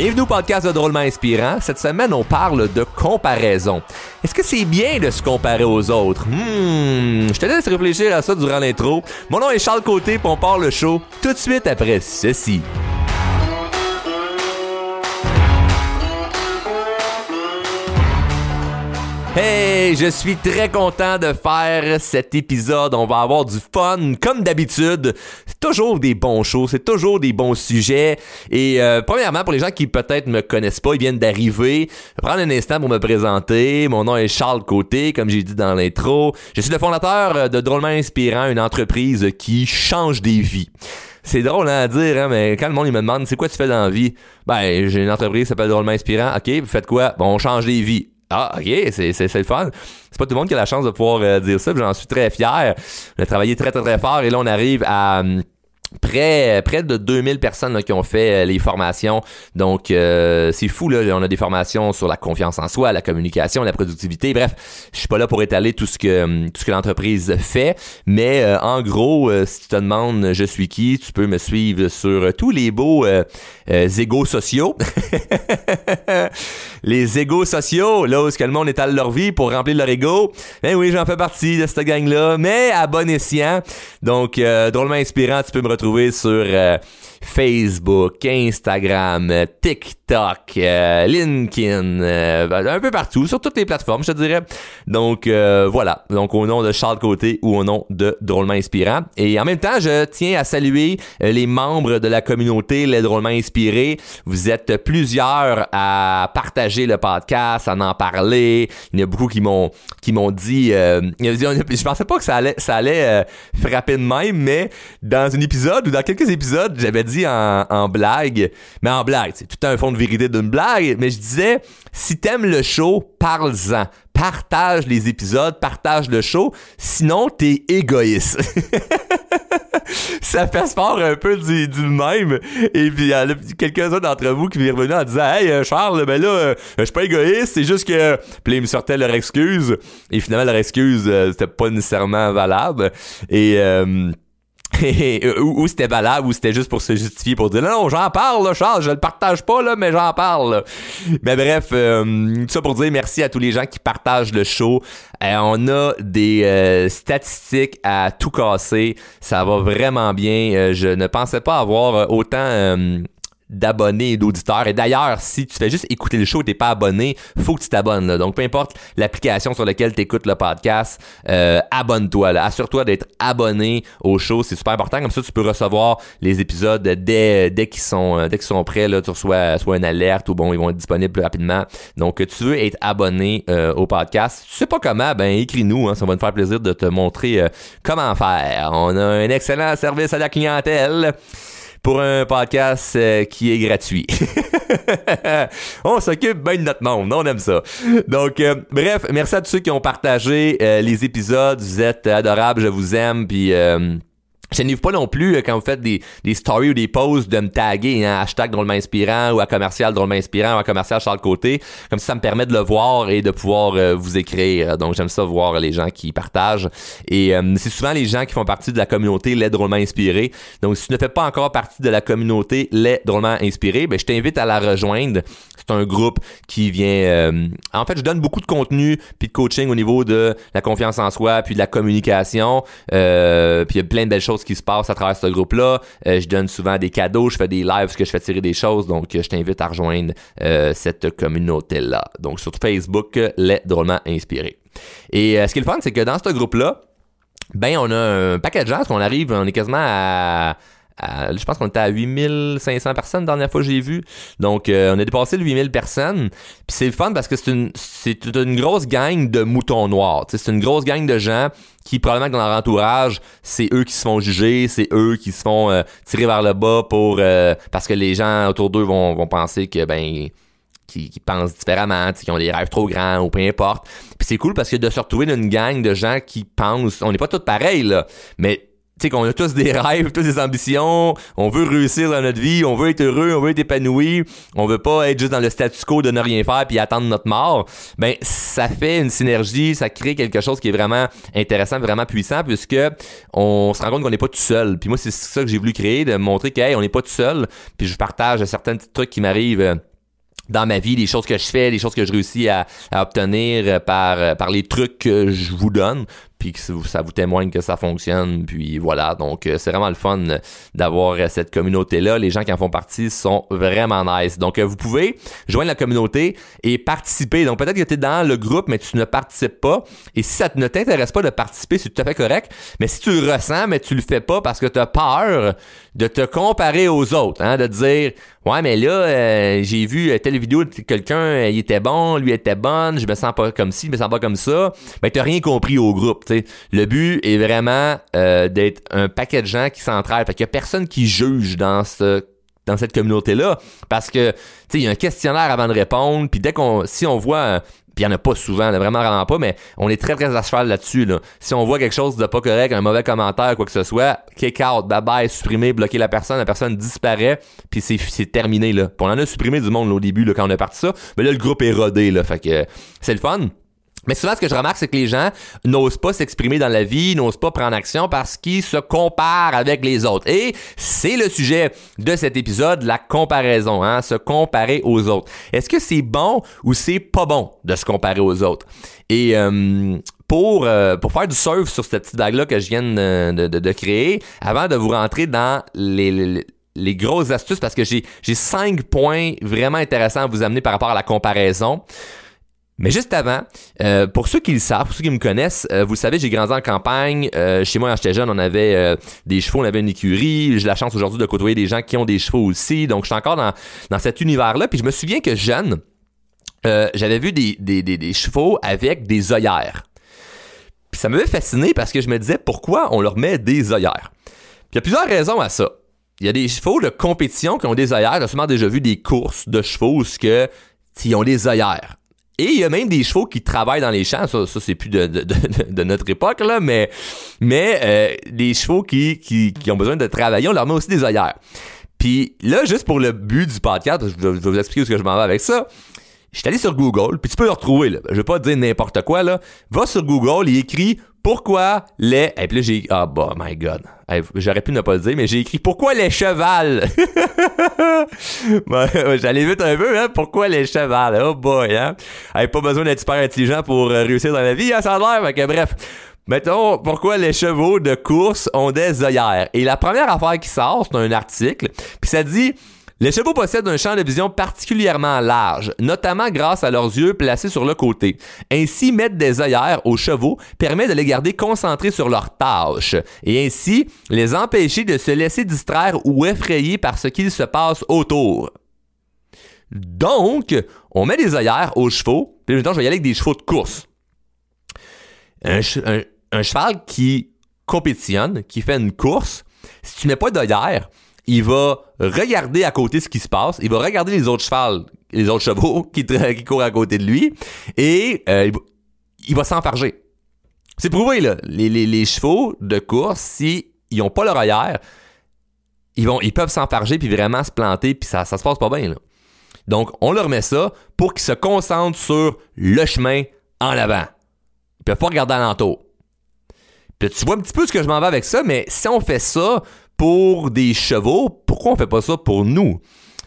Bienvenue au podcast de Drôlement Inspirant. Cette semaine, on parle de comparaison. Est-ce que c'est bien de se comparer aux autres? Hmm, je te laisse réfléchir à ça durant l'intro. Mon nom est Charles Côté, puis on part le show tout de suite après ceci. Hey, je suis très content de faire cet épisode. On va avoir du fun, comme d'habitude. C'est toujours des bons shows, c'est toujours des bons sujets. Et euh, premièrement, pour les gens qui peut-être me connaissent pas, ils viennent d'arriver, je vais prendre un instant pour me présenter. Mon nom est Charles Côté, comme j'ai dit dans l'intro. Je suis le fondateur de Drôlement Inspirant, une entreprise qui change des vies. C'est drôle hein, à dire, hein, mais quand le monde il me demande c'est quoi tu fais dans la vie, ben j'ai une entreprise qui s'appelle Drôlement Inspirant. Ok, vous faites quoi? Bon, on change des vies. Ah, ok, c'est, c'est, c'est le fun. C'est pas tout le monde qui a la chance de pouvoir euh, dire ça, j'en suis très fier. On a travaillé très, très, très fort et là, on arrive à. Hum, près près de 2000 personnes là, qui ont fait euh, les formations. Donc euh, c'est fou là. On a des formations sur la confiance en soi la communication la productivité. Bref je suis pas là pour étaler tout ce que hum, tout ce que l'entreprise fait. Mais euh, en gros si tu te demandes je suis qui tu peux me suivre sur tous les beaux égaux sociaux. Les égaux sociaux là où ce que le monde étale leur vie pour remplir leur ego. Ben oui j'en fais partie de cette gang là mais à bon escient. Donc drôlement inspirant tu peux me retrouver sur euh, Facebook, Instagram, euh, TikTok, euh, LinkedIn, un peu partout, sur toutes les plateformes, je te dirais. Donc voilà, donc au nom de Charles Côté ou au nom de Drôlement Inspirant. Et en même temps, je tiens à saluer les membres de la communauté Les Drôlement Inspirés. Vous êtes plusieurs à partager le podcast, à en parler. Il y a beaucoup qui m'ont qui m'ont dit, je pensais pas que ça allait ça allait frapper de même, mais dans un épisode ou dans quelques épisodes, j'avais dit en, blague, mais en blague, c'est tout un fond de vérité d'une blague, mais je disais, si t'aimes le show, parle-en. Partage les épisodes, partage le show, sinon t'es égoïste. ça fait fort un peu du, même. Et puis, il y a quelques-uns d'entre vous qui m'ont revenu en disant Hey, euh, Charles, ben là, euh, je suis pas égoïste, c'est juste que. Puis ils me sortaient leur excuse. Et finalement, leur excuse, euh, c'était pas nécessairement valable. Et. ou, c'était valable ou c'était juste pour se justifier pour dire non, j'en parle là, Charles, je le partage pas là, mais j'en parle. Mais bref, euh, tout ça pour dire merci à tous les gens qui partagent le show. Euh, on a des euh, statistiques à tout casser, ça va vraiment bien. je ne pensais pas avoir autant d'abonnés et d'auditeurs. Et d'ailleurs, si tu fais juste écouter le show et t'es pas abonné, faut que tu t'abonnes. Donc, peu importe l'application sur laquelle tu écoutes le podcast, euh, abonne-toi. Assure-toi d'être abonné au show. C'est super important. Comme ça, tu peux recevoir les épisodes dès, dès qu'ils sont, euh, dès qu'ils sont prêts. Là, tu reçois soit une alerte ou bon, ils vont être disponibles plus rapidement. Donc, tu veux être abonné euh, au podcast. Tu sais pas comment, ben écris-nous. Hein, ça va nous faire plaisir de te montrer comment faire. On a un excellent service à la clientèle pour un podcast euh, qui est gratuit. on s'occupe bien de notre monde, on aime ça. Donc, euh, bref, merci à tous ceux qui ont partagé euh, les épisodes. Vous êtes adorables, je vous aime, puis je n'arrive pas non plus euh, quand vous faites des, des stories ou des posts de me taguer hein, hashtag drôlement inspirant ou à commercial drôlement inspirant ou à commercial Charles Côté comme ça, ça me permet de le voir et de pouvoir euh, vous écrire. Donc j'aime ça voir les gens qui partagent. Et euh, c'est souvent les gens qui font partie de la communauté les drôlement inspirés donc si tu ne fais pas encore partie de la communauté les drôlement inspirés ben je t'invite à la rejoindre. C'est un groupe qui vient en fait je donne beaucoup de contenu puis de coaching au niveau de la confiance en soi puis de la communication. Puis il y a plein de belles choses qui se passe à travers ce groupe-là. Euh, je donne souvent des cadeaux, je fais des lives, que je fais tirer des choses. Donc, je t'invite à rejoindre euh, cette communauté-là. Donc, sur Facebook, les drôlement inspirés. Et euh, ce qui est le fun, c'est que dans ce groupe-là, ben, on a un paquet de gens, parce qu'on arrive, on est quasiment à je pense qu'on était à 8500 personnes la dernière fois que j'ai vu. Donc, euh, on a dépassé le 8000 personnes. Puis c'est fun parce que c'est une, c'est une grosse gang de moutons noirs. C'est une grosse gang de gens qui, probablement dans leur entourage, c'est eux qui se font juger, c'est eux qui se font euh, tirer vers le bas pour euh, parce que les gens autour d'eux vont, vont penser que, ben qui, pensent différemment, qui ont des rêves trop grands ou peu importe. Puis c'est cool parce que de se retrouver dans une gang de gens qui pensent, on n'est pas tous pareils là, mais sais qu'on a tous des rêves, tous des ambitions, on veut réussir dans notre vie, on veut être heureux, on veut être épanoui, on veut pas être juste dans le statu quo de ne rien faire puis attendre notre mort. Ben ça fait une synergie, ça crée quelque chose qui est vraiment intéressant, vraiment puissant puisque on se rend compte qu'on n'est pas tout seul. Puis moi c'est ça que j'ai voulu créer de montrer que on n'est pas tout seul, puis je partage certains petits trucs qui m'arrivent euh, dans ma vie, les choses que je fais, les choses que je réussis à, obtenir euh, euh, par les trucs que je vous donne puis que ça vous témoigne que ça fonctionne, puis voilà. Donc, euh, c'est vraiment le fun d'avoir euh, cette communauté-là. Les gens qui en font partie sont vraiment nice. Donc, euh, vous pouvez joindre la communauté et participer. Donc, peut-être que tu es dans le groupe, mais tu ne participes pas. Et si ça ne t'intéresse pas de participer, c'est tout à fait correct. Mais si tu le ressens, mais tu le fais pas parce que tu as peur de te comparer aux autres, hein, de dire Ouais, mais là, j'ai vu telle vidéo de quelqu'un, il était bon, lui était bonne, je me sens pas comme ci, je me sens pas comme ça. Ben, t'as rien compris au groupe le but est vraiment euh, d'être un paquet de gens qui s'entraident. Fait qu'il y a personne qui juge dans ce dans cette communauté-là. Parce que, il y a un questionnaire avant de répondre, puis dès qu'on, si on voit, puis il n'y en a pas souvent, vraiment vraiment pas, mais on est très très à cheval là-dessus. Là. Si on voit quelque chose de pas correct, un mauvais commentaire, quoi que ce soit, kick out, bye bye, supprimer, bloquer la personne, la personne disparaît, puis c'est, terminé là. on en a supprimé du monde au début là, quand on est parti ça, mais là le groupe est rodé là, fait que c'est le fun. Mais souvent, ce que je remarque, c'est que les gens n'osent pas s'exprimer dans la vie, n'osent pas prendre action parce qu'ils se comparent avec les autres. Et c'est le sujet de cet épisode, la comparaison, hein, se comparer aux autres. Est-ce que c'est bon ou c'est pas bon de se comparer aux autres? Et euh, pour, euh, pour faire du surf sur cette petite vague-là que je viens de, de, de, créer, avant de vous rentrer dans les, les les grosses astuces parce que j'ai j'ai cinq points vraiment intéressants à vous amener par rapport à la comparaison. Mais juste avant, euh, pour ceux qui le savent, pour ceux qui me connaissent, euh, vous savez, j'ai grandi en campagne. Euh, chez moi, quand j'étais jeune, on avait des chevaux, on avait une écurie. J'ai la chance aujourd'hui de côtoyer des gens qui ont des chevaux aussi. Donc, je suis encore dans, dans cet univers-là. Puis je me souviens que jeune, j'avais vu des, des, des, des, chevaux avec des œillères. Puis ça m'avait fasciné parce que je me disais pourquoi on leur met des œillères? Puis il y a plusieurs raisons à ça. Il y a des chevaux de compétition qui ont des œillères. J'ai sûrement déjà vu des courses de chevaux où que, ils ont des œillères. Et il y a même des chevaux qui travaillent dans les champs, ça, ça c'est plus de, de, de, notre époque, là, mais, mais euh, des chevaux qui, qui, qui ont besoin de travailler, on leur met aussi des œillères. Puis là, juste pour le but du podcast, je vais, vous expliquer ce que je m'en vais avec ça. Je suis allé sur Google, puis tu peux le retrouver, là. Je vais pas te dire n'importe quoi, là. Va sur Google et écris pourquoi les. Et puis là, j'ai. Ah, bah, my God. J'aurais pu ne pas le dire, mais j'ai écrit pourquoi les chevals? J'allais vite un peu, hein. Pourquoi les chevals? Oh boy, hein. pas besoin d'être super intelligent pour euh, réussir dans la vie, hein, ça a l'air. que, bref. Mettons, pourquoi les chevaux de course ont des œillères? Et la première affaire qui sort, c'est un article, puis ça dit les chevaux possèdent un champ de vision particulièrement large, notamment grâce à leurs yeux placés sur le côté. Ainsi, mettre des œillères aux chevaux permet de les garder concentrés sur leurs tâches et ainsi les empêcher de se laisser distraire ou effrayer par ce qu'il se passe autour. Donc, on met des œillères aux chevaux, puis maintenant je vais y aller avec des chevaux de course. Un, cheval qui compétitionne, qui fait une course, si tu mets pas d'œillères, il va regarder à côté ce qui se passe, il va regarder les autres chevaux, les autres chevaux qui, qui courent à côté de lui, et euh, il va s'enfarger. C'est prouvé, là. Les, les, les, chevaux de course, si ils ont pas leur ailleurs, ils, vont, ils peuvent s'enfarger puis vraiment se planter, puis ça, ça se passe pas bien. Donc, on leur met ça pour qu'ils se concentrent sur le chemin en avant. Ils peuvent pas regarder alentour. Puis tu vois un petit peu ce que je m'en vais avec ça, mais si on fait ça pour des chevaux, pourquoi on fait pas ça pour nous?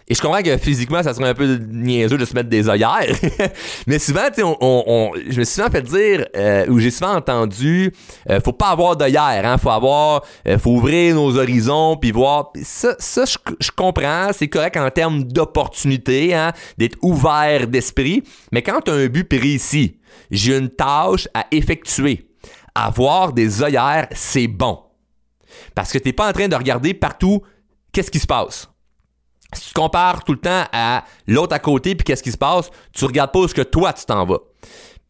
Et je comprends que physiquement, ça serait un peu niaiseux de se mettre des œillères. Mais souvent, tu on, on, je me suis souvent fait dire, euh, ou j'ai souvent entendu, euh, faut pas avoir d'œillères, hein, faut avoir, euh, faut ouvrir nos horizons, puis voir. Ça, ça je, comprends, c'est correct en termes d'opportunité, hein, d'être ouvert d'esprit. Mais quand tu as un but précis, j'ai une tâche à effectuer. Avoir des œillères, c'est bon. Parce que tu n'es pas en train de regarder partout qu'est-ce qui se passe. Si tu compares tout le temps à l'autre à côté puis qu'est-ce qui se passe, tu regardes pas où ce que toi tu t'en vas.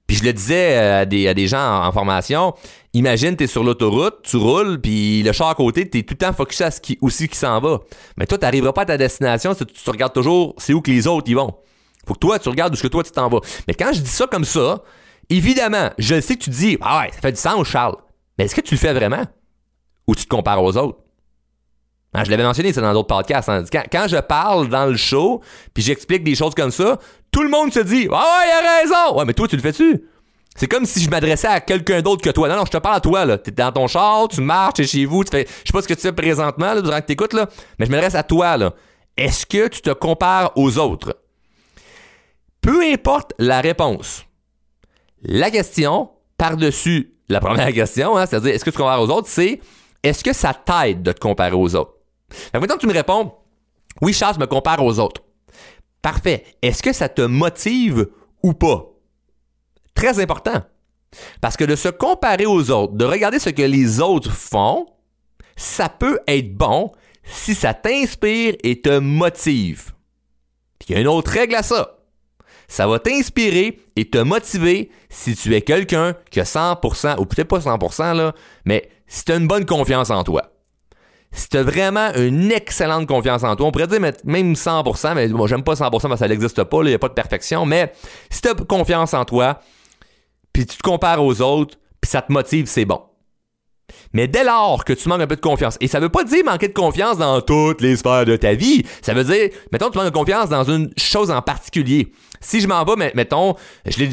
Puis je le disais euh, à des, à des gens en, formation, imagine tu es sur l'autoroute, tu roules, puis le char à côté, tu es tout le temps focusé à ce qui aussi qui s'en va. Mais toi, tu n'arriveras pas à ta destination si tu, regardes toujours c'est où que les autres y vont. Faut que toi, tu regardes où ce que toi tu t'en vas. Mais quand je dis ça comme ça, évidemment, je sais que tu dis Ah ouais, ça fait du sens, Charles. Mais est-ce que tu le fais vraiment? Ou tu te compares aux autres? Hein, je l'avais mentionné ça dans d'autres podcasts. Hein. Quand, je parle dans le show, puis j'explique des choses comme ça, tout le monde se dit Ah ouais, il a raison! Ouais, mais toi, tu le fais-tu? C'est comme si je m'adressais à quelqu'un d'autre que toi. Non, non, je te parle à toi, là. T'es dans ton char, tu marches, t'es chez vous, tu fais. Je sais pas ce que tu fais présentement, là, durant que t'écoutes, là. Mais je m'adresse à toi, là. Est-ce que tu te compares aux autres? Peu importe la réponse. La question, par-dessus la première question, hein, c'est-à-dire est-ce que tu compares aux autres, c'est est-ce que ça t'aide de te comparer aux autres? maintenant tu me réponds, oui, Charles, je me compare aux autres. Parfait. Est-ce que ça te motive ou pas? Très important. Parce que de se comparer aux autres, de regarder ce que les autres font, ça peut être bon si ça t'inspire et te motive. Puis il y a une autre règle à ça. Ça va t'inspirer et te motiver si tu es quelqu'un qui a 100%, ou peut-être pas 100%, là, mais si tu as une bonne confiance en toi si tu as vraiment une excellente confiance en toi, on pourrait dire même 100%, mais moi j'aime pas 100% parce que ça n'existe pas, il n'y a pas de perfection, mais si tu as confiance en toi, puis tu te compares aux autres, puis ça te motive, c'est bon. Mais dès lors que tu manques un peu de confiance, et ça veut pas dire manquer de confiance dans toutes les sphères de ta vie, ça veut dire, mettons, tu manques de confiance dans une chose en particulier. Si je m'en vais, mettons, je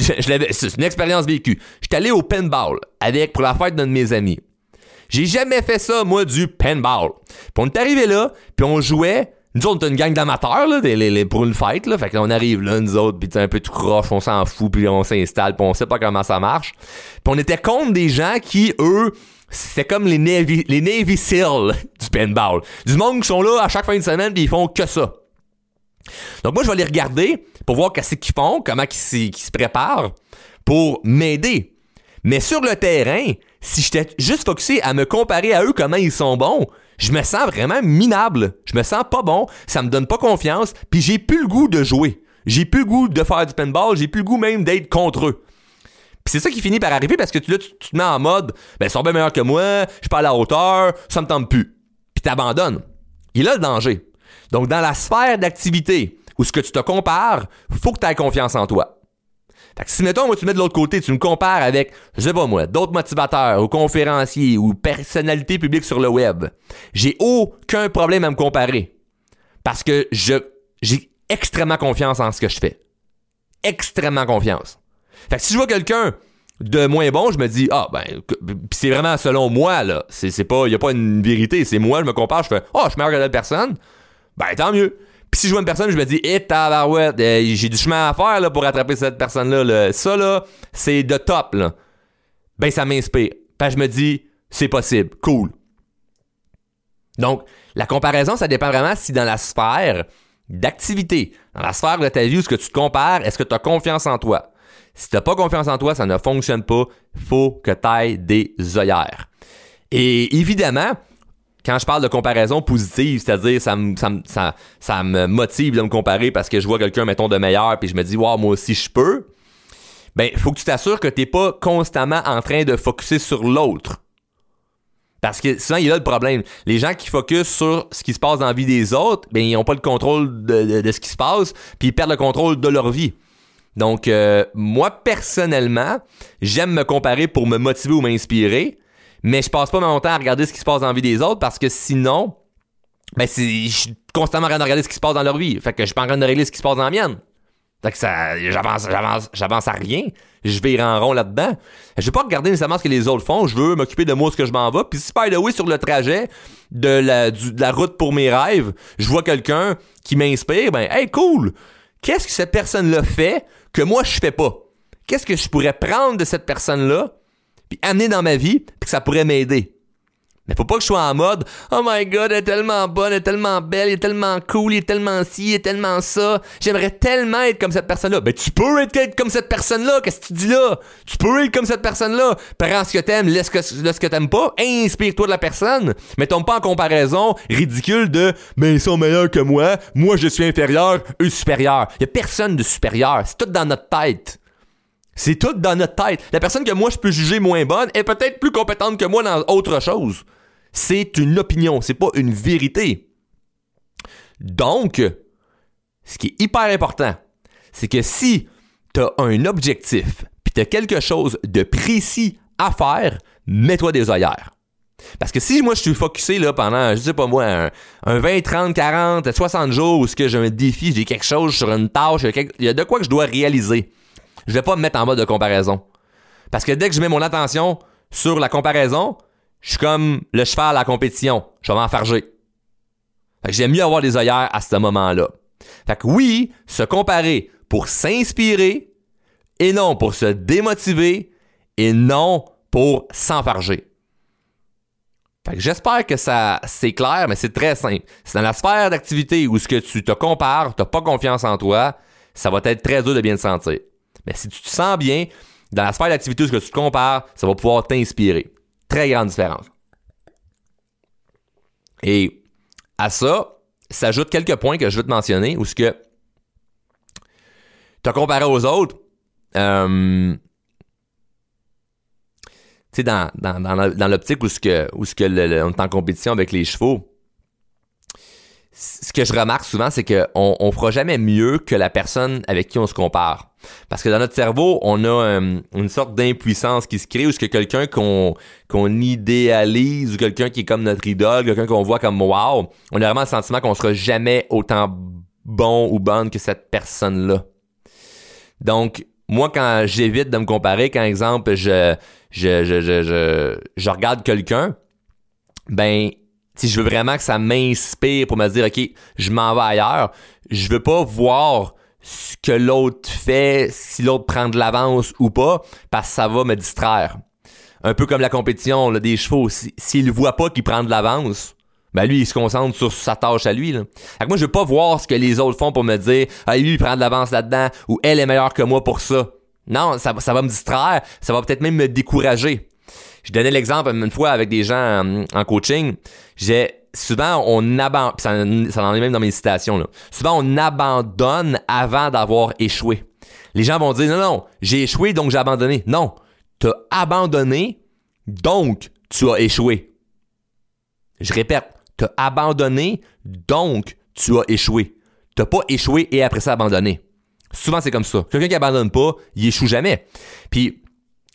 c'est une expérience vécue. Je suis allé au pinball avec, pour la fête d'un de mes amis. J'ai jamais fait ça, moi, du pinball. Puis on est arrivé là, puis on jouait. Nous autres, on était une gang d'amateurs, là, pour une fête, là. Fait qu'on arrive là, nous autres, puis un peu tout croche, on s'en fout, puis on s'installe, puis on sait pas comment ça marche. Puis on était contre des gens qui, eux, c'est comme les Navy, les Navy Seals du pinball. Du monde qui sont là à chaque fin de semaine, puis ils font que ça. Donc moi, je vais les regarder pour voir qu'est-ce qu'ils font, comment ils, se préparent pour m'aider. Mais sur le terrain, si j'étais juste focusé à me comparer à eux comment ils sont bons, je me sens vraiment minable. Je me sens pas bon, ça me donne pas confiance, puis j'ai plus le goût de jouer. J'ai plus le goût de faire du pinball, j'ai plus le goût même d'être contre eux. C'est ça qui finit par arriver parce que tu, là, tu, te mets en mode, ben, ils sont bien meilleurs que moi, je suis pas à la hauteur, ça me tente plus. Puis t'abandonnes. Il a le danger. Donc, dans la sphère d'activité où ce que tu te compares, faut que tu aies confiance en toi. Fait que si, mettons, moi, tu mets de l'autre côté, tu me compares avec, je sais pas moi, d'autres motivateurs ou conférenciers ou personnalités publiques sur le web, j'ai aucun problème à me comparer. Parce que je, j'ai extrêmement confiance en ce que je fais. Extrêmement confiance. Fait que si je vois quelqu'un de moins bon, je me dis, ah, ben, c'est vraiment selon moi, là. C'est, c'est pas, y a pas une vérité. C'est moi, je me compare, je fais, oh, je suis meilleur que l'autre personne. Ben, tant mieux. Puis si je vois une personne, je me dis, eh, tabarouette, euh, j'ai du chemin à faire là, pour attraper cette personne-là. Ça, là, c'est de top. Là. Ben, ça m'inspire. Puis je me dis, c'est possible. Cool. Donc, la comparaison, ça dépend vraiment si dans la sphère d'activité, dans la sphère de ta vie où ce que tu te compares, est-ce que tu as confiance en toi? Si tu n'as pas confiance en toi, ça ne fonctionne pas. Faut que tu ailles des œillères. Et évidemment, quand je parle de comparaison positive, c'est-à-dire ça me, ça, ça, me motive de me comparer parce que je vois quelqu'un, mettons, de meilleur, puis je me dis, wow, moi aussi je peux, ben, faut que tu t'assures que tu n'es pas constamment en train de focuser sur l'autre. Parce que souvent, il y a là le problème. Les gens qui focusent sur ce qui se passe dans la vie des autres, ben, ils n'ont pas le contrôle de, ce qui se passe, puis ils perdent le contrôle de leur vie. Donc, euh, moi, personnellement, j'aime me comparer pour me motiver ou m'inspirer, mais je passe pas mon temps à regarder ce qui se passe dans la vie des autres parce que sinon, ben je suis constamment en train de regarder ce qui se passe dans leur vie. Fait que je suis pas en train de régler ce qui se passe dans la mienne. Fait que ça, j'avance, j'avance, j'avance à rien. Je vais en rond là-dedans. Je vais pas regarder nécessairement ce que les autres font. Je veux m'occuper de moi, ce que je m'en vais. Puis si, by the way, sur le trajet de la, de la route pour mes rêves, je vois quelqu'un qui m'inspire, ben, hey, cool! Qu'est-ce que cette personne-là fait que moi, je fais pas? Qu'est-ce que je pourrais prendre de cette personne-là puis amener dans ma vie, puis que ça pourrait m'aider? Mais faut pas que je sois en mode Oh my god, elle est tellement bonne, elle est tellement belle, elle est tellement cool, elle est tellement ci, elle est tellement ça. J'aimerais tellement être comme cette personne-là. Ben tu peux être comme cette personne-là, qu'est-ce que tu dis là? Tu peux être comme cette personne-là. Prends ce que t'aimes, laisse, que, ce que t'aimes pas, inspire-toi de la personne. Mais tombe pas en comparaison ridicule de Mais ils sont meilleurs que moi, moi je suis inférieur, eux supérieurs. Y a personne de supérieur, c'est tout dans notre tête. C'est tout dans notre tête. La personne que moi je peux juger moins bonne est peut-être plus compétente que moi dans autre chose. C'est une opinion, c'est pas une vérité. Donc, ce qui est hyper important, c'est que si tu as un objectif, puis tu as quelque chose de précis à faire, mets-toi des œillères. Parce que si moi je suis focusé là pendant, je sais pas moi, un, 20, 30, 40, 60 jours où ce que j'ai un défi, j'ai quelque chose sur une tâche, il y a de quoi que je dois réaliser. Je vais pas me mettre en mode de comparaison. Parce que dès que je mets mon attention sur la comparaison, je suis comme le cheval à la compétition. Je vais m'enfarger. Fait que j'aime mieux avoir des œillères à ce moment-là. Fait que oui, se comparer pour s'inspirer et non pour se démotiver et non pour s'enfarger. Fait que j'espère que ça c'est clair, mais c'est très simple. C'est dans la sphère d'activité où ce que tu te compares, tu n'as pas confiance en toi, ça va être très dur de bien te sentir. Mais si tu te sens bien, dans la sphère d'activité où ce que tu te compares, ça va pouvoir t'inspirer. Très grande différence. Et à ça, s'ajoutent quelques points que je veux te mentionner où ce que tu as comparé aux autres. Euh, tu sais, dans, dans, l'optique où, ce que, où ce que on est en compétition avec les chevaux, ce que je remarque souvent, c'est qu'on on fera jamais mieux que la personne avec qui on se compare. Parce que dans notre cerveau, on a euh, une sorte d'impuissance qui se crée où ce que quelqu'un qu'on qu'on idéalise ou quelqu'un qui est comme notre idole, quelqu'un qu'on voit comme wow, on a vraiment le sentiment qu'on sera jamais autant bon ou bonne que cette personne-là. Donc, moi, quand j'évite de me comparer, quand exemple, je, je, je, je, je regarde quelqu'un, ben, si je veux vraiment que ça m'inspire pour me dire, OK, je m'en vais ailleurs, je veux pas voir ce que l'autre fait, si l'autre prend de l'avance ou pas, parce que ça va me distraire. Un peu comme la compétition des chevaux. S'il ne voit pas qu'il prend de l'avance, ben lui, il se concentre sur sa tâche à lui. Là. Moi, je veux pas voir ce que les autres font pour me dire Ah, lui, il prend de l'avance là-dedans ou elle est meilleure que moi pour ça. Non, ça va me distraire, ça va peut-être même me décourager. Je donnais l'exemple une fois avec des gens en, coaching. J'ai souvent on abandonne, ça, ça en est même dans mes citations. Souvent on abandonne avant d'avoir échoué. Les gens vont dire non non, j'ai échoué donc j'ai abandonné. Non, t'as abandonné donc tu as échoué. Je répète, t'as abandonné donc tu as échoué. T'as pas échoué et après ça abandonné. Souvent c'est comme ça. Quelqu'un qui abandonne pas, il échoue jamais. Puis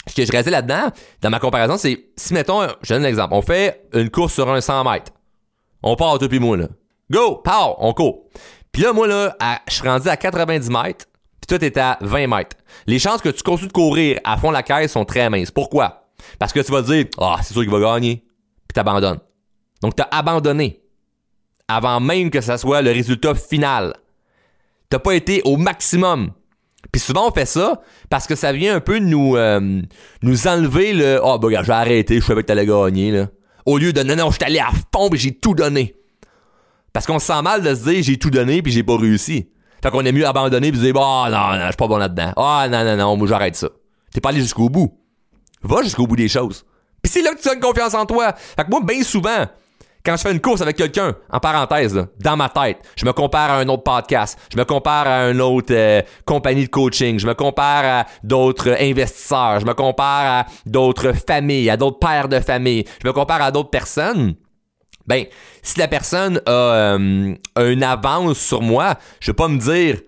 ce que je réalisais là-dedans, dans ma comparaison, c'est si, mettons, je donne un exemple, on fait une course sur un 100 mètres. On part, toi moi. Go! Pow! On court. Puis là, moi, là, je suis rendu à 90 mètres, puis toi, t'es à 20 mètres. Les chances que tu continues de courir à fond la caisse sont très minces. Pourquoi? Parce que tu vas dire, ah, c'est sûr qu'il va gagner, puis t'abandonnes. Donc, t'as abandonné avant même que ça soit le résultat final. T'as pas été au maximum. Puis souvent, on fait ça parce que ça vient un peu nous, euh, enlever le « Ah, oh, bah, regarde, j'ai arrêté, je savais que t'allais gagner, là. » Au lieu de « Non, non, je suis allé à fond et j'ai tout donné. » Parce qu'on se sent mal de se dire « J'ai tout donné puis j'ai pas réussi. » Fait qu'on est mieux abandonner puis dire « Ah, oh, non, non, je suis pas bon là-dedans. Ah, non, non, non, moi, j'arrête ça. » T'es pas allé jusqu'au bout. Va jusqu'au bout des choses. Puis c'est là que tu as une confiance en toi. Fait que moi, bien souvent, quand je fais une course avec quelqu'un, en parenthèse, dans ma tête, je me compare à un autre podcast, je me compare à une autre euh, compagnie de coaching, je me compare à d'autres investisseurs, je me compare à d'autres familles, à d'autres pères de famille, je me compare à d'autres personnes. Ben, si la personne a euh, une avance sur moi, je vais pas me dire,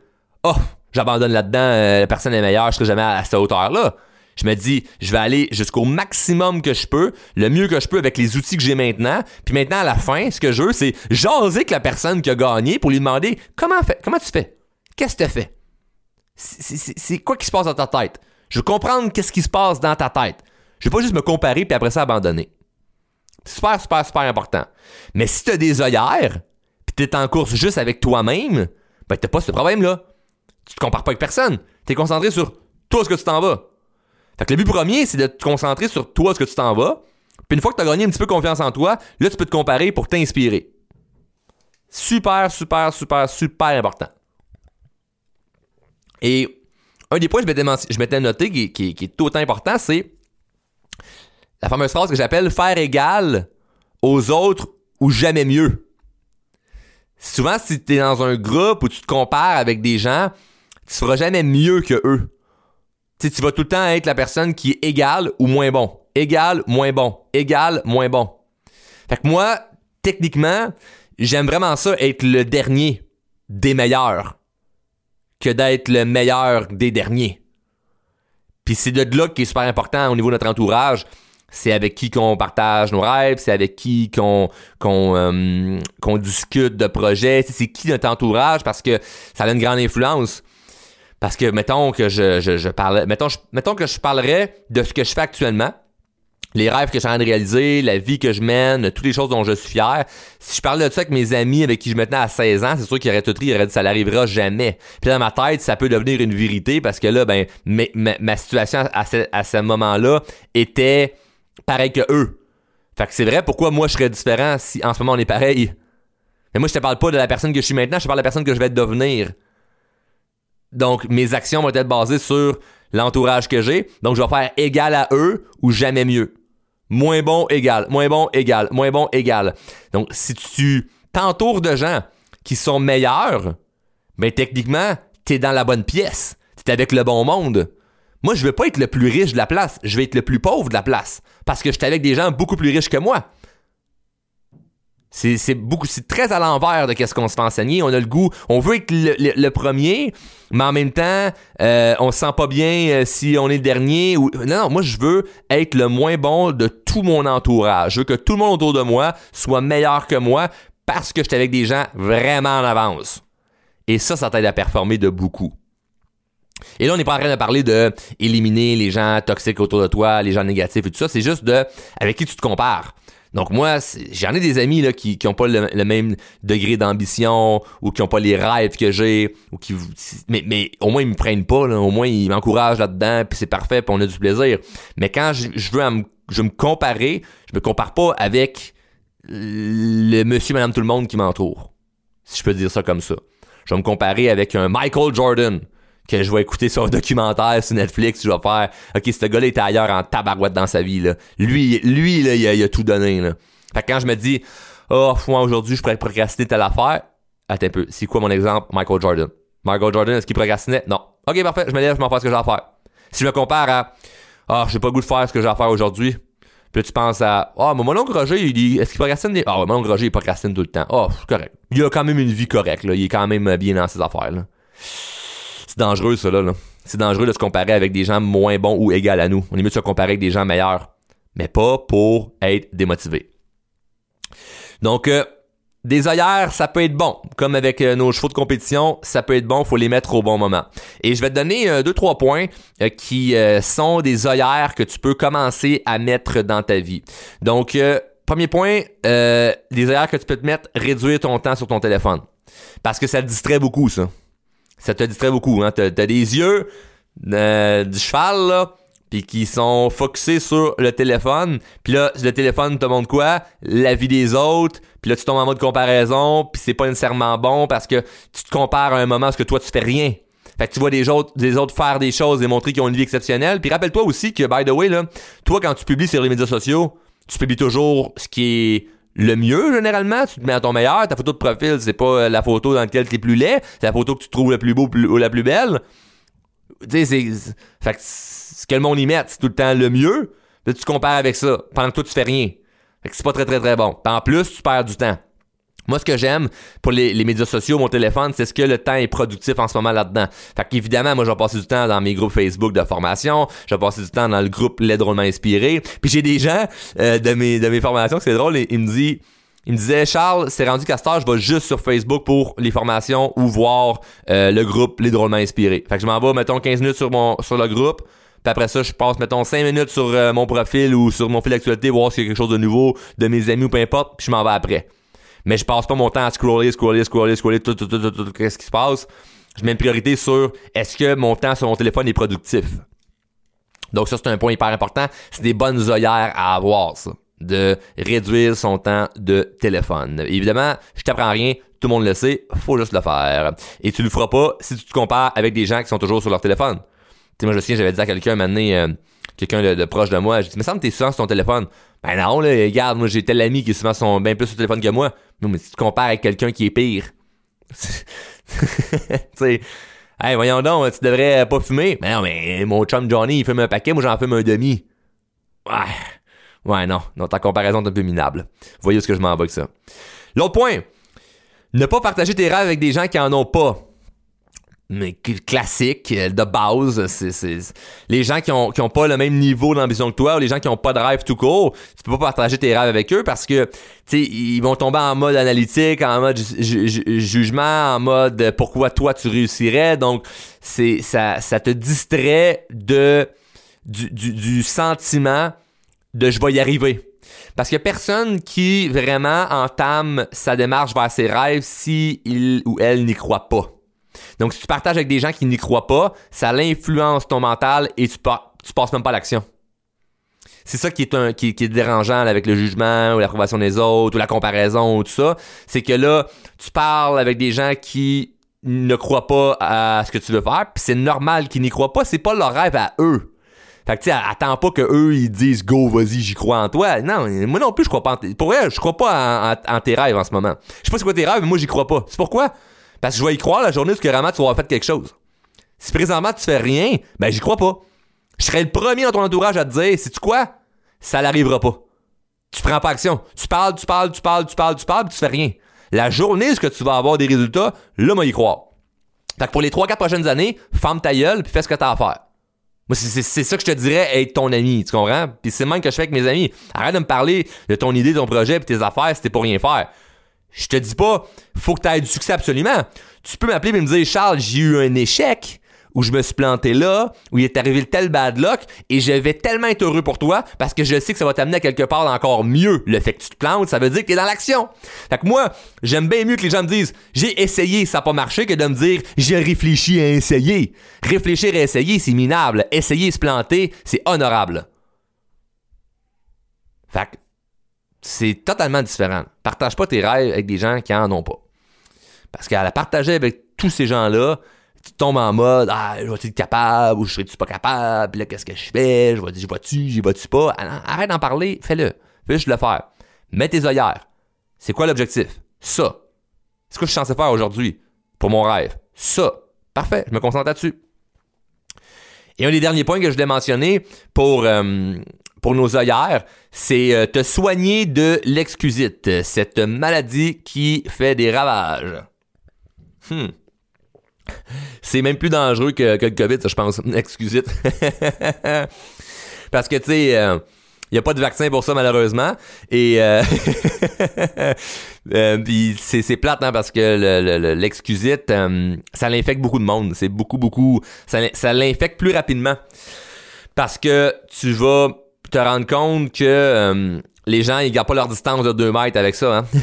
oh, j'abandonne là-dedans, euh, la personne est meilleure, je serai jamais à cette hauteur-là je me dis, je vais aller jusqu'au maximum que je peux, le mieux que je peux avec les outils que j'ai maintenant. Puis maintenant, à la fin, ce que je veux, c'est jaser avec la personne qui a gagné pour lui demander comment, fait, comment tu fais? Qu'est-ce que tu fais? C'est quoi qui se passe dans ta tête? Je veux comprendre qu'est-ce qui se passe dans ta tête. Je veux pas juste me comparer puis après ça abandonner. Super, super, super important. Mais si tu as des œillères, puis tu es en course juste avec toi-même, ben t'as pas ce problème-là. Tu te compares pas avec personne. Tu es concentré sur toi ce que tu t'en vas. Fait que le but premier, c'est de te concentrer sur toi, ce que tu t'en vas. Puis une fois que tu as gagné un petit peu confiance en toi, là, tu peux te comparer pour t'inspirer. Super, super, super, super important. Et un des points que je m'étais noté qui, qui, est tout important, c'est la fameuse phrase que j'appelle faire égal aux autres ou jamais mieux. Souvent, si tu es dans un groupe où tu te compares avec des gens, tu feras jamais mieux que eux tu vas tout le temps être la personne qui est égale ou moins bon. Égal, moins bon. Égal, moins bon. Fait que moi, techniquement, j'aime vraiment ça, être le dernier des meilleurs que d'être le meilleur des derniers. Puis c'est de là qui est super important au niveau de notre entourage. c'est avec qui qu'on partage nos rêves, c'est avec qui qu'on euh, discute de projets, c'est qui notre entourage parce que ça a une grande influence. Parce que mettons que je, parlais, mettons, que je parlerais de ce que je fais actuellement, les rêves que j'ai envie de réaliser, la vie que je mène, toutes les choses dont je suis fier. Si je parlais de ça avec mes amis avec qui je me tenais à 16 ans, c'est sûr qu'ils auraient tout ri, ils auraient dit ça n'arrivera jamais. Puis dans ma tête, ça peut devenir une vérité parce que là, ben, ma, situation à ce, à ce moment-là était pareil que eux. Fait que c'est vrai, pourquoi moi je serais différent si en ce moment on est pareil? Mais moi je te parle pas de la personne que je suis maintenant, je te parle de la personne que je vais devenir. Donc mes actions vont être basées sur l'entourage que j'ai. Donc je vais faire égal à eux ou jamais mieux. Moins bon, égal. Moins bon, égal. Moins bon, égal. Donc, si tu t'entoures de gens qui sont meilleurs, ben techniquement, t'es dans la bonne pièce. T'es avec le bon monde. Moi, je veux pas être le plus riche de la place. Je vais être le plus pauvre de la place. Parce que j'étais avec des gens beaucoup plus riches que moi. C'est beaucoup, c'est très à l'envers de ce qu'on se fait enseigner. On a le goût, on veut être le, premier, mais en même temps, euh, on se sent pas bien euh, si on est le dernier. Non, non, moi je veux être le moins bon de tout mon entourage. Je veux que tout le monde autour de moi soit meilleur que moi parce que j'étais avec des gens vraiment en avance. Et ça, ça t'aide à performer de beaucoup. Et là, on n'est pas en train de parler de éliminer les gens toxiques autour de toi, les gens négatifs et tout ça. C'est juste de avec qui tu te compares. Donc moi, j'en ai des amis qui n'ont pas le, même degré d'ambition ou qui n'ont pas les rêves que j'ai ou qui mais, au moins ils me prennent pas au moins ils m'encouragent là-dedans puis c'est parfait puis on a du plaisir. Mais quand je, veux me comparer, je me compare pas avec le monsieur madame tout le monde qui m'entoure. Si je peux dire ça comme ça. Je vais me comparer avec un Michael Jordan que je vais écouter sur un documentaire sur Netflix, je vais faire OK, ce gars-là était ailleurs en tabarouette dans sa vie là. Lui lui là, il a, tout donné là. Fait que quand je me dis "Oh, moi aujourd'hui, je pourrais procrastiner telle affaire." Attends un peu, c'est quoi mon exemple? Michael Jordan. Michael Jordan, est-ce qu'il procrastinait? Non. OK, parfait, je me lève, je m'en fais ce que j'ai à faire. Si je me compare à "Ah, oh, j'ai pas le goût de faire ce que j'ai à faire aujourd'hui." Puis tu penses à Ah, oh, mon oncle Roger, il Est-ce qu'il procrastine Ah, oh, mon oncle Roger, il procrastine tout le temps. Oh, correct. Il a quand même une vie correcte, là. Il est quand même bien dans ses affaires, là c'est dangereux, ça, là. C'est dangereux de se comparer avec des gens moins bons ou égaux à nous. On est mieux de se comparer avec des gens meilleurs. Mais pas pour être démotivé. Donc, euh, des œillères, ça peut être bon. Comme avec euh, nos chevaux de compétition, ça peut être bon, faut les mettre au bon moment. Et je vais te donner euh, deux, trois points qui sont des œillères que tu peux commencer à mettre dans ta vie. Donc, premier point, des œillères que tu peux te mettre, réduire ton temps sur ton téléphone. Parce que ça te distrait beaucoup, ça ça te distrait beaucoup. Hein? T'as, des yeux euh, du cheval, là, puis qui sont focusés sur le téléphone. Puis là, le téléphone te montre quoi? La vie des autres. Puis là, tu tombes en mode comparaison, puis c'est pas nécessairement bon parce que tu te compares à un moment parce que toi, tu fais rien. Fait que tu vois des autres, des autres faire des choses et montrer qu'ils ont une vie exceptionnelle. Puis rappelle-toi aussi que, by the way, là, toi, quand tu publies sur les médias sociaux, tu publies toujours ce qui est le mieux généralement, tu te mets à ton meilleur, ta photo de profil, c'est pas euh, la photo dans laquelle tu es plus laid, c'est la photo que tu trouves le plus beau ou la plus belle. Tu sais, c'est. Fait que ce que le monde y met, c'est tout le temps le mieux. Là, tu compares avec ça. Pendant que toi, tu fais rien. Fait que c'est pas très très très bon. en plus, tu perds du temps. Moi, ce que j'aime pour les, médias sociaux, mon téléphone, c'est ce que le temps est productif en ce moment là-dedans. Fait qu'évidemment, moi, je vais passer du temps dans mes groupes Facebook de formation, je vais passer du temps dans le groupe Les Drôlement Inspirés. Puis j'ai des gens euh, de, mes, de mes formations, c'est drôle, ils, me disent... Il me disait, Charles, c'est rendu qu'à je vais juste sur Facebook pour les formations ou voir euh, le groupe Les Drôlement Inspirés. Fait que je m'en vais, mettons, 15 minutes sur mon sur le groupe. Puis après ça, je passe, mettons, 5 minutes sur euh, mon profil ou sur mon fil d'actualité, voir s'il y a quelque chose de nouveau de mes amis ou peu importe, puis je m'en vais après mais je passe pas mon temps à scroller, scroller, scroller, scroller, tout, tout, tout, tout, tout, qu'est-ce qui se passe? Je mets une priorité sur est-ce que mon temps sur mon téléphone est productif? Donc ça, c'est un point hyper important. C'est des bonnes œillères à avoir, ça. De réduire son temps de téléphone. Évidemment, je t'apprends rien, tout le monde le sait, faut juste le faire. Et tu le feras pas si tu te compares avec des gens qui sont toujours sur leur téléphone. Tu sais, moi, je me souviens, j'avais dit à quelqu'un, un moment euh, quelqu'un de, proche de moi, j'ai dit, mais ça me t'es souvent sur ton téléphone. Ben non, là, regarde, moi j'ai tel ami qui souvent son, bien plus sur téléphone que moi. Non, mais si tu compares avec quelqu'un qui est pire. tu sais. Hey, voyons donc, tu devrais pas fumer. Mais non, mais mon chum Johnny, il fume un paquet, moi j'en fume un demi. Ouais. Ouais, non. Non, ta comparaison est un peu minable. Voyez ce que je m'en vais avec ça. L'autre point. Ne pas partager tes rêves avec des gens qui en ont pas. Mais classique, euh, de base. C'est, Les gens qui ont, qui ont pas le même niveau d'ambition que toi, ou les gens qui ont pas de rêve tout court, tu peux pas partager tes rêves avec eux parce que, ils vont tomber en mode analytique, en mode jugement, en mode pourquoi toi tu réussirais. Donc, c'est, ça, ça te distrait de, du, du, du sentiment de je vais y arriver. Parce a personne qui vraiment entame sa démarche vers ses rêves si il ou elle n'y croit pas. Donc, si tu partages avec des gens qui n'y croient pas, ça l'influence ton mental et tu, tu passes même pas à l'action. C'est ça qui est, un, qui, est dérangeant avec le jugement ou l'approbation des autres ou la comparaison ou tout ça. C'est que là, tu parles avec des gens qui ne croient pas à ce que tu veux faire, puis c'est normal qu'ils n'y croient pas, c'est pas leur rêve à eux. Fait que tu attends pas que eux ils disent go, vas-y, j'y crois en toi. Non, moi non plus je crois pas en. Pour vrai, je crois pas en, tes rêves en ce moment. Je sais pas c'est quoi tes rêves, mais moi j'y crois pas. C'est pourquoi? Parce que je vais y croire la journée où vraiment tu vas avoir fait quelque chose. Si présentement tu fais rien, ben j'y crois pas. Je serais le premier dans ton entourage à te dire, sais-tu quoi? Ça n'arrivera pas. Tu prends pas action. Tu parles, tu parles, tu parles, tu parles, tu parles, puis tu fais rien. La journée où tu vas avoir des résultats, là, moi y croire. Fait que pour les 3-4 prochaines années, ferme ta gueule puis fais ce que t'as à faire. Moi, c'est ça que je te dirais, être ton ami, tu comprends? Puis c'est même que je fais avec mes amis. Arrête de me parler de ton idée, ton projet, puis tes affaires t'es pour rien faire. Je te dis pas, faut que tu aies du succès absolument. Tu peux m'appeler et me dire, Charles, j'ai eu un échec où je me suis planté là, où il est arrivé tel bad luck, et je vais tellement être heureux pour toi parce que je sais que ça va t'amener à quelque part encore mieux. Le fait que tu te plantes, ça veut dire que t'es dans l'action. Fait que moi, j'aime bien mieux que les gens me disent j'ai essayé, ça n'a pas marché, que de me dire j'ai réfléchi à essayer. Réfléchir à essayer, c'est minable. Essayer se planter, c'est honorable. Fait que c'est totalement différent. Partage pas tes rêves avec des gens qui en ont pas. Parce qu'à la partager avec tous ces gens-là, tu tombes en mode ah je vais être capable ou je serais-tu pas capable là qu'est-ce que je fais? Je vais dire tu j'y vas-tu pas? Ah, arrête d'en parler fais-le. Fais juste le faire. Mets tes œillères. C'est quoi l'objectif? Ça. C'est ce que je suis censé faire aujourd'hui pour mon rêve? Ça. Parfait je me concentre là-dessus. Et un des derniers points que je voulais mentionner pour euh, pour nos œillères c'est euh, te soigner de l'excusite cette maladie qui fait des ravages hmm c'est même plus dangereux que, le COVID, je pense. Excusez. Parce que, tu sais, il euh, n'y a pas de vaccin pour ça, malheureusement. Et euh, c'est plate, hein, parce que l'excusite, ça l'infecte beaucoup de monde. C'est beaucoup, beaucoup... Ça l'infecte plus rapidement. Parce que tu vas te rendre compte que les gens, ils gardent pas leur distance de 2 mètres avec ça. Hein?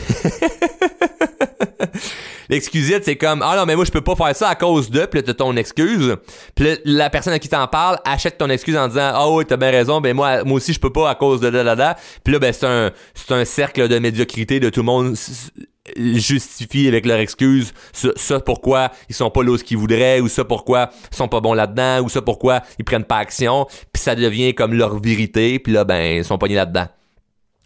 L'excusite, c'est comme Ah non, mais moi je peux pas faire ça à cause de, puis là ton excuse. Puis la personne à qui t'en parle achète ton excuse en disant Ah oui, t'as bien raison, ben moi, moi aussi je peux pas à cause de da da da. Puis là, ben c'est un, c'est un cercle de médiocrité de tout le monde justifie avec leur excuse ça, pourquoi ils sont pas là ce qu'ils voudraient ou ça pourquoi ils sont pas bons là-dedans ou ça pourquoi ils prennent pas action. Puis ça devient comme leur vérité. Puis là ben ils sont pas là-dedans.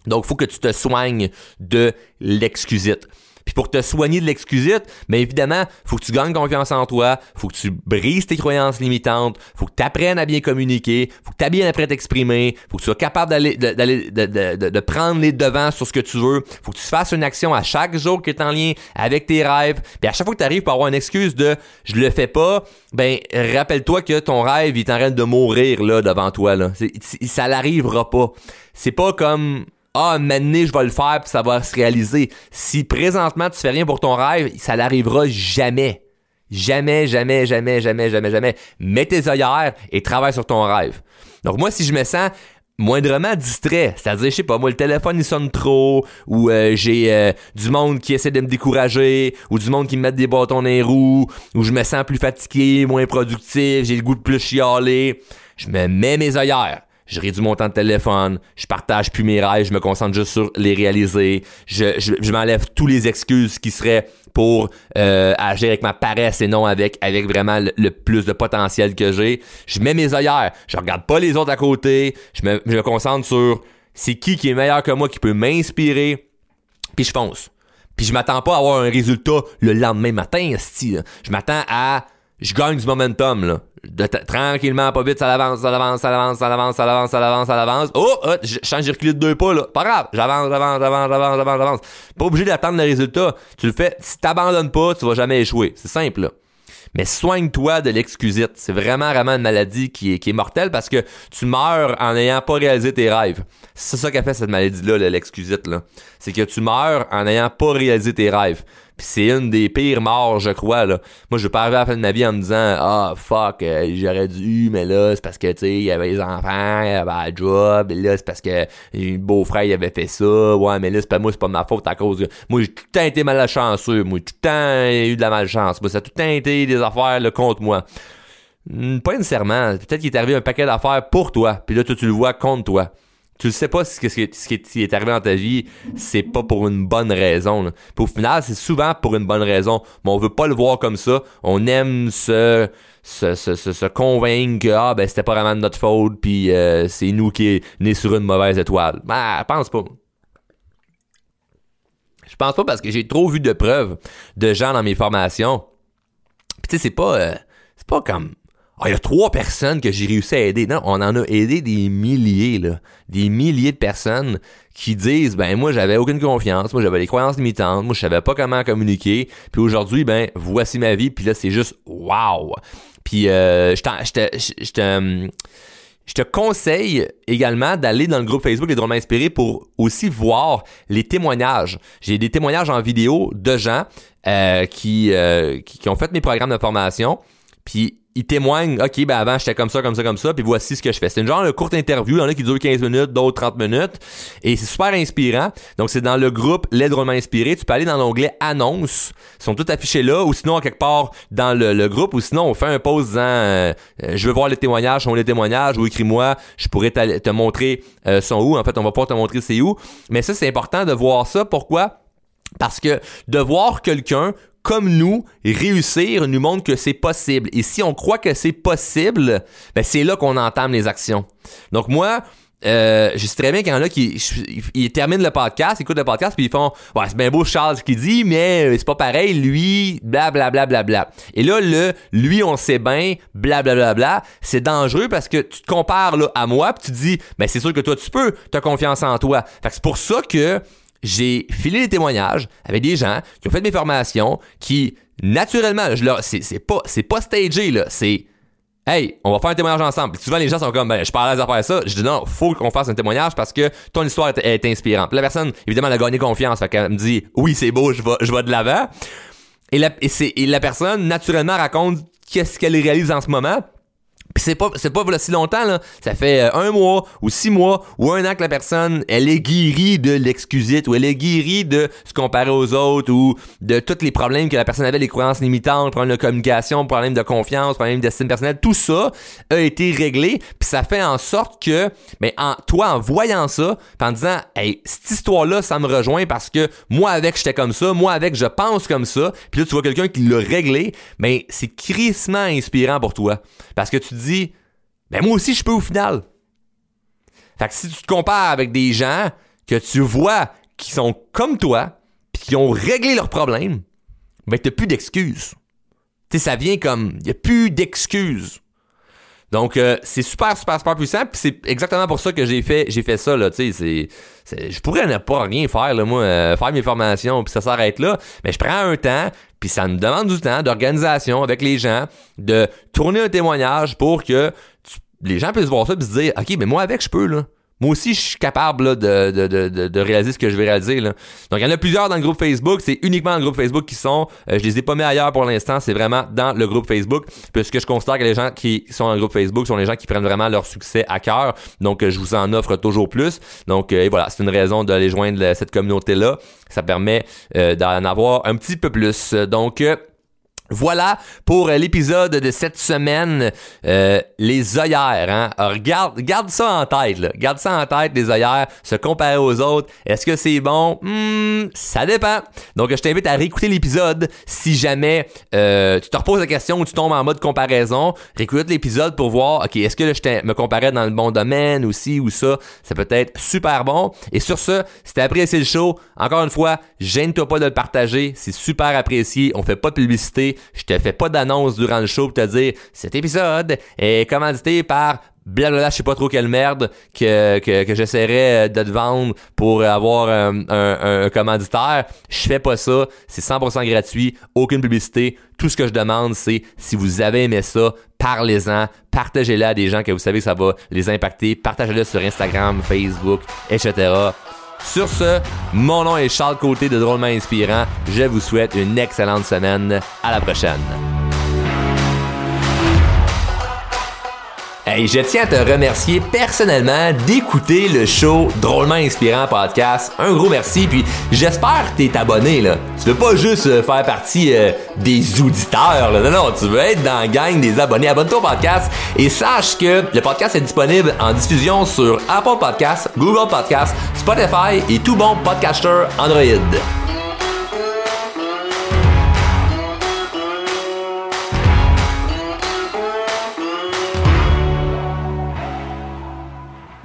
Donc faut que tu te soignes de l'excusite puis pour te soigner de l'excusite, mais évidemment, faut que tu gagnes confiance en toi, faut que tu brises tes croyances limitantes, faut que tu apprennes à bien communiquer, faut que tu bien appris à t'exprimer, faut que tu sois capable d'aller de, prendre les devants sur ce que tu veux, faut que tu fasses une action à chaque jour qui est en lien avec tes rêves. Puis à chaque fois que tu arrives pour avoir une excuse de je le fais pas, ben rappelle-toi que ton rêve il est en train de mourir là devant toi là. ça n'arrivera pas. C'est pas comme ah, maintenant je vais le faire puis ça va se réaliser. Si présentement tu fais rien pour ton rêve, ça n'arrivera jamais. Jamais, jamais, jamais, jamais, jamais, jamais. Mets tes œillères et travaille sur ton rêve. Donc moi, si je me sens moindrement distrait, c'est-à-dire, je sais pas, moi, le téléphone, il sonne trop, ou euh, j'ai euh, du monde qui essaie de me décourager, ou du monde qui me met des bâtons dans les roues, ou je me sens plus fatigué, moins productif, j'ai le goût de plus chialer, je me mets mes œillères je réduis mon temps de téléphone, je partage plus mes rêves, je me concentre juste sur les réaliser, je, m'enlève tous les excuses qui seraient pour euh, agir avec ma paresse et non avec avec vraiment le, plus de potentiel que j'ai. Je mets mes œillères, je regarde pas les autres à côté, je me, je me concentre sur c'est qui qui est meilleur que moi, qui peut m'inspirer, puis je fonce. Puis je m'attends pas à avoir un résultat le lendemain matin, style. Je m'attends à je gagne du momentum, là. tranquillement, pas vite, ça avance, ça avance, ça avance, ça avance, ça avance, ça avance, ça avance. Oh, oh je change de reculé de deux pas, là. Pas grave. J'avance, j'avance, j'avance, j'avance, j'avance, j'avance. Pas obligé d'attendre le résultat. Tu le fais. Si t'abandonnes pas, tu vas jamais échouer. C'est simple, là. Mais soigne-toi de l'excusite. C'est vraiment, vraiment une maladie qui est, qui est mortelle parce que tu meurs en n'ayant pas réalisé tes rêves. C'est ça qu'a fait cette maladie-là, l'excusite, là. C'est que tu meurs en n'ayant pas réalisé tes rêves. Puis c'est une des pires morts, je crois, là. Moi, je vais pas arriver à la fin de ma vie en me disant, ah, fuck, euh, j'aurais dû, mais là, c'est parce que, tu sais, il y avait les enfants, il y avait un job, et là, c'est parce que le beau-frère, il avait fait ça, ouais, mais là, c'est pas moi, c'est pas ma faute à cause de... Moi, j'ai tout le temps été malchanceux, moi, tout le temps eu de la malchance, moi, ça a tout le temps été des affaires, là, contre moi. Hmm, pas nécessairement. Peut-être qu'il est arrivé un paquet d'affaires pour toi, puis là, tu le vois contre toi tu le sais pas ce, ce, qui est arrivé dans ta vie, c'est pas pour une bonne raison. Là. Au final, c'est souvent pour une bonne raison, mais on veut pas le voir comme ça. On aime se convaincre que ah ben c'était pas vraiment de notre faute, puis euh, c'est nous qui est né sur une mauvaise étoile. Ben, pense pas. Je pense pas parce que j'ai trop vu de preuves de gens dans mes formations. Puis tu sais, c'est pas euh, c'est pas comme ah, il y a trois personnes que j'ai réussi à aider. Non, on en a aidé des milliers, là. Des milliers de personnes qui disent, ben, moi, j'avais aucune confiance. Moi, j'avais des croyances limitantes. Moi, je savais pas comment communiquer. Puis aujourd'hui, ben, voici ma vie. Puis là, c'est juste, wow. Puis, euh, je te, je te, conseille également d'aller dans le groupe Facebook Les Drôlement Inspirés pour aussi voir les témoignages. J'ai des témoignages en vidéo de gens euh, qui, euh, qui, qui ont fait mes programmes de formation. Puis il témoigne, ok, ben avant j'étais comme ça, comme ça, comme ça, puis voici ce que je fais. C'est une genre de courte interview, il y en a qui dure 15 minutes, d'autres 30 minutes, et c'est super inspirant. Donc c'est dans le groupe L'aide drôlement inspiré. Tu peux aller dans l'onglet annonces, ils sont tous affichés là, ou sinon quelque part dans le, groupe, ou sinon on fait un post disant euh, je veux voir les témoignages, sont les témoignages, ou écris-moi, je pourrais te montrer euh, son où. En fait, on va pas te montrer c'est où. Mais ça, c'est important de voir ça. Pourquoi? Parce que de voir quelqu'un comme nous, réussir nous montre que c'est possible. Et si on croit que c'est possible, ben c'est là qu'on entame les actions. Donc moi, euh, je sais très bien qu'il y en a qui ils, terminent le podcast, ils écoutent le podcast, puis ils font Ouais, c'est bien beau Charles ce qu'il dit, mais c'est pas pareil, lui, blablabla. Bla, bla, bla, Et là, le lui, on sait bien, blablabla, bla, bla, c'est dangereux parce que tu te compares là, à moi, puis tu dis Ben c'est sûr que toi tu peux, tu as confiance en toi. Fait que c'est pour ça que j'ai filé des témoignages avec des gens qui ont fait mes formations, qui naturellement, je leur, c'est, c'est pas, c'est pas stagé là, c'est Hey, on va faire un témoignage ensemble. Puis souvent les gens sont comme ben je parle à faire ça. Je dis non, faut qu'on fasse un témoignage parce que ton histoire est, inspirante. Puis la personne, évidemment, elle a gagné confiance. Fait qu'elle me dit oui, c'est beau, je vais, je de l'avant. Et la, et, et la personne, naturellement, raconte qu'est-ce qu'elle réalise en ce moment. Puis c'est pas c'est pas si longtemps là, ça fait euh, un mois ou six mois ou un an que la personne elle est guérie de l'excusite ou elle est guérie de se comparer aux autres ou de tous les problèmes que la personne avait, les croyances limitantes, problèmes de communication, problèmes de confiance, problèmes d'estime personnelle, tout ça a été réglé, puis ça fait en sorte que mais en toi en voyant ça, en disant hey, cette histoire là ça me rejoint parce que moi avec j'étais comme ça, moi avec je pense comme ça, puis là tu vois quelqu'un qui l'a réglé, mais c'est crissement inspirant pour toi. Parce que tu dis ben moi aussi je peux au final. Fait que si tu te compares avec des gens que tu vois qui sont comme toi, puis qui ont réglé leurs problèmes, ben t'as plus d'excuses. Tu sais, ça vient comme, il y a plus d'excuses. Donc euh, c'est super super super puissant puis c'est exactement pour ça que j'ai fait j'ai fait ça là c'est je pourrais ne pas rien faire moi euh, faire mes formations puis ça s'arrête là mais je prends un temps puis ça me demande du temps d'organisation avec les gens de tourner un témoignage pour que les gens puissent voir ça et se dire OK mais moi avec je peux là moi aussi, je suis capable de, de, de, de, réaliser ce que je vais réaliser. Là. Donc, il y en a plusieurs dans le groupe Facebook. C'est uniquement dans le groupe Facebook qui sont. Euh, je les ai pas mis ailleurs pour l'instant. C'est vraiment dans le groupe Facebook. Puisque je constate que les gens qui sont dans le groupe Facebook sont les gens qui prennent vraiment leur succès à cœur. Donc, euh, je vous en offre toujours plus. Donc, euh, et voilà, c'est une raison d'aller joindre cette communauté-là. Ça permet d'en avoir un petit peu plus. Donc, voilà pour euh, l'épisode de cette semaine, euh, les œillères. Hein? Alors, garde, garde ça en tête. Garde ça en tête, les œillères, se comparer aux autres. Est-ce que c'est bon? Hmm, ça dépend. Donc, je t'invite à réécouter l'épisode si jamais euh, tu te reposes la question ou tu tombes en mode comparaison. Réécoute l'épisode pour voir, OK, est-ce que je me comparais dans le bon domaine aussi ou ça? Ça peut être super bon. Et sur ce, si t'as apprécié le show, encore une fois, gêne-toi pas de le partager. C'est super apprécié. On fait pas de publicité. Je te fais pas d'annonce durant le show pour te dire cet épisode est commandité par blablabla, je sais pas trop quelle merde que, que, j'essaierais de te vendre pour avoir un, un, un commanditaire. Je fais pas ça. C'est 100% gratuit. Aucune publicité. Tout ce que je demande, c'est si vous avez aimé ça, parlez-en, partagez-le à des gens que vous savez que ça va les impacter, partagez-le sur Instagram, Facebook, etc. Sur ce, mon nom est Charles Côté de Drôlement Inspirant. Je vous souhaite une excellente semaine. À la prochaine. Hey, je tiens à te remercier personnellement d'écouter le show Drôlement Inspirant Podcast. Un gros merci, puis j'espère que t'es abonné, là. Tu veux pas juste euh, faire partie euh, des auditeurs, là. Non, non, tu veux être dans la gang des abonnés. Abonne-toi au podcast et sache que le podcast est disponible en diffusion sur Apple Podcasts, Google Podcasts, Spotify et tout bon podcaster Android.